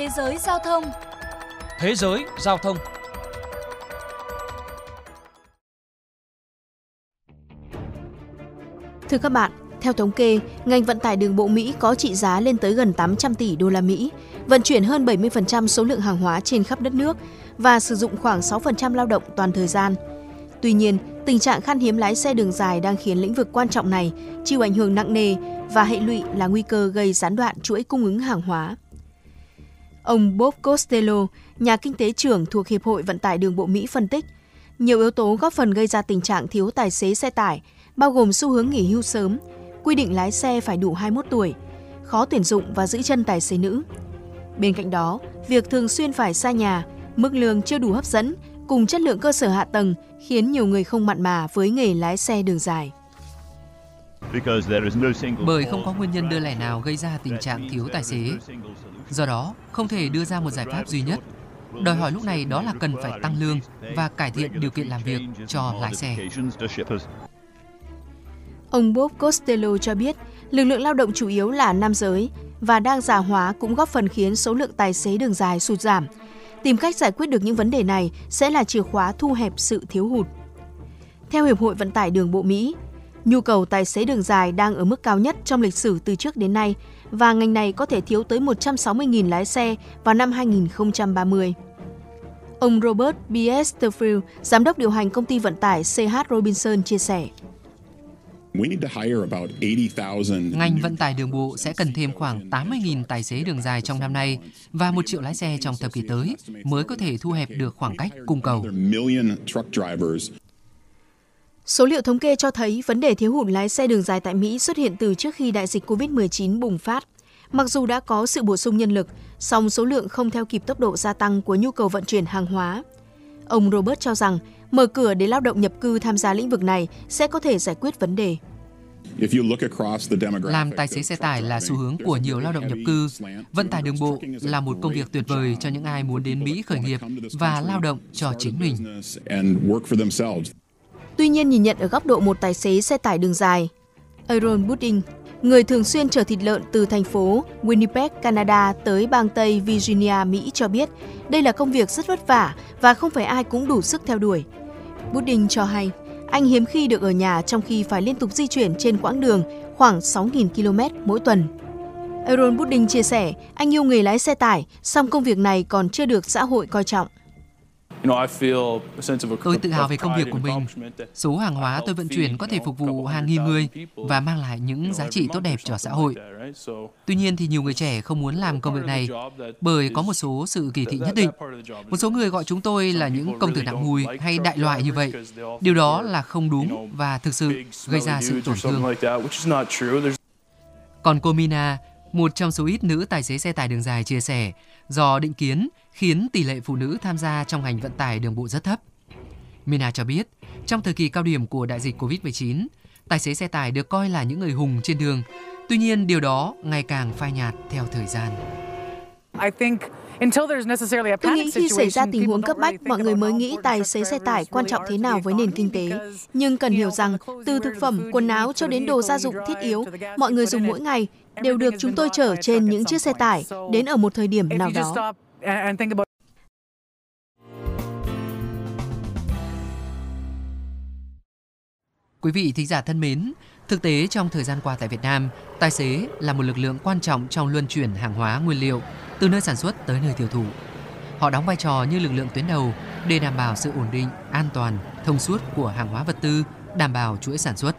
Thế giới giao thông Thế giới giao thông Thưa các bạn, theo thống kê, ngành vận tải đường bộ Mỹ có trị giá lên tới gần 800 tỷ đô la Mỹ, vận chuyển hơn 70% số lượng hàng hóa trên khắp đất nước và sử dụng khoảng 6% lao động toàn thời gian. Tuy nhiên, tình trạng khan hiếm lái xe đường dài đang khiến lĩnh vực quan trọng này chịu ảnh hưởng nặng nề và hệ lụy là nguy cơ gây gián đoạn chuỗi cung ứng hàng hóa. Ông Bob Costello, nhà kinh tế trưởng thuộc Hiệp hội Vận tải Đường bộ Mỹ phân tích, nhiều yếu tố góp phần gây ra tình trạng thiếu tài xế xe tải, bao gồm xu hướng nghỉ hưu sớm, quy định lái xe phải đủ 21 tuổi, khó tuyển dụng và giữ chân tài xế nữ. Bên cạnh đó, việc thường xuyên phải xa nhà, mức lương chưa đủ hấp dẫn cùng chất lượng cơ sở hạ tầng khiến nhiều người không mặn mà với nghề lái xe đường dài. Bởi không có nguyên nhân đơn lẻ nào gây ra tình trạng thiếu tài xế. Do đó, không thể đưa ra một giải pháp duy nhất. Đòi hỏi lúc này đó là cần phải tăng lương và cải thiện điều kiện làm việc cho lái xe. Ông Bob Costello cho biết, lực lượng lao động chủ yếu là nam giới và đang già hóa cũng góp phần khiến số lượng tài xế đường dài sụt giảm. Tìm cách giải quyết được những vấn đề này sẽ là chìa khóa thu hẹp sự thiếu hụt. Theo Hiệp hội Vận tải Đường bộ Mỹ, nhu cầu tài xế đường dài đang ở mức cao nhất trong lịch sử từ trước đến nay và ngành này có thể thiếu tới 160.000 lái xe vào năm 2030. Ông Robert B. Esterfield, giám đốc điều hành công ty vận tải CH Robinson chia sẻ. Ngành vận tải đường bộ sẽ cần thêm khoảng 80.000 tài xế đường dài trong năm nay và một triệu lái xe trong thập kỷ tới mới có thể thu hẹp được khoảng cách cung cầu. Số liệu thống kê cho thấy vấn đề thiếu hụt lái xe đường dài tại Mỹ xuất hiện từ trước khi đại dịch COVID-19 bùng phát. Mặc dù đã có sự bổ sung nhân lực, song số lượng không theo kịp tốc độ gia tăng của nhu cầu vận chuyển hàng hóa. Ông Robert cho rằng mở cửa để lao động nhập cư tham gia lĩnh vực này sẽ có thể giải quyết vấn đề. Làm tài xế xe tải là xu hướng của nhiều lao động nhập cư. Vận tải đường bộ là một công việc tuyệt vời cho những ai muốn đến Mỹ khởi nghiệp và lao động cho chính mình. Tuy nhiên nhìn nhận ở góc độ một tài xế xe tải đường dài, Aaron Budding, người thường xuyên chở thịt lợn từ thành phố Winnipeg, Canada tới bang Tây Virginia, Mỹ cho biết đây là công việc rất vất vả và không phải ai cũng đủ sức theo đuổi. Budding cho hay, anh hiếm khi được ở nhà trong khi phải liên tục di chuyển trên quãng đường khoảng 6.000 km mỗi tuần. Aaron Budding chia sẻ, anh yêu nghề lái xe tải, song công việc này còn chưa được xã hội coi trọng. Tôi tự hào về công việc của mình. Số hàng hóa tôi vận chuyển có thể phục vụ hàng nghìn người và mang lại những giá trị tốt đẹp cho xã hội. Tuy nhiên thì nhiều người trẻ không muốn làm công việc này bởi có một số sự kỳ thị nhất định. Một số người gọi chúng tôi là những công tử nặng mùi hay đại loại như vậy. Điều đó là không đúng và thực sự gây ra sự tổn thương. Còn cô Mina, một trong số ít nữ tài xế xe tải đường dài chia sẻ, do định kiến khiến tỷ lệ phụ nữ tham gia trong ngành vận tải đường bộ rất thấp. Mina cho biết, trong thời kỳ cao điểm của đại dịch COVID-19, tài xế xe tải được coi là những người hùng trên đường. Tuy nhiên, điều đó ngày càng phai nhạt theo thời gian. Tôi nghĩ khi xảy ra tình huống cấp bách, mọi người mới nghĩ tài xế xe tải quan trọng thế nào với nền kinh tế. Nhưng cần hiểu rằng, từ thực phẩm, quần áo cho đến đồ gia dụng thiết yếu, mọi người dùng mỗi ngày đều được chúng tôi chở trên những chiếc xe tải đến ở một thời điểm nào đó. Quý vị thính giả thân mến, thực tế trong thời gian qua tại Việt Nam, tài xế là một lực lượng quan trọng trong luân chuyển hàng hóa nguyên liệu từ nơi sản xuất tới nơi tiêu thụ. Họ đóng vai trò như lực lượng tuyến đầu để đảm bảo sự ổn định, an toàn, thông suốt của hàng hóa vật tư, đảm bảo chuỗi sản xuất.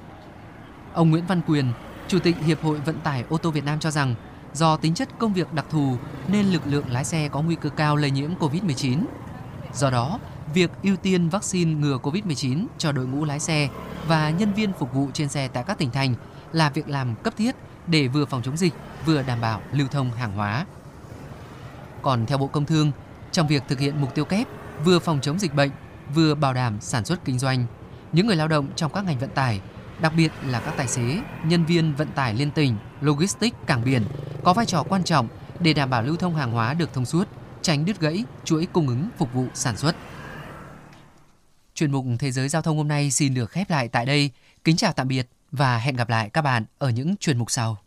Ông Nguyễn Văn Quyền, Chủ tịch Hiệp hội Vận tải ô tô Việt Nam cho rằng do tính chất công việc đặc thù nên lực lượng lái xe có nguy cơ cao lây nhiễm COVID-19. Do đó, việc ưu tiên vaccine ngừa COVID-19 cho đội ngũ lái xe và nhân viên phục vụ trên xe tại các tỉnh thành là việc làm cấp thiết để vừa phòng chống dịch, vừa đảm bảo lưu thông hàng hóa. Còn theo Bộ Công Thương, trong việc thực hiện mục tiêu kép vừa phòng chống dịch bệnh, vừa bảo đảm sản xuất kinh doanh, những người lao động trong các ngành vận tải, đặc biệt là các tài xế, nhân viên vận tải liên tỉnh, logistics, cảng biển có vai trò quan trọng để đảm bảo lưu thông hàng hóa được thông suốt, tránh đứt gãy chuỗi cung ứng phục vụ sản xuất. Chuyên mục Thế giới Giao thông hôm nay xin được khép lại tại đây. Kính chào tạm biệt và hẹn gặp lại các bạn ở những chuyên mục sau.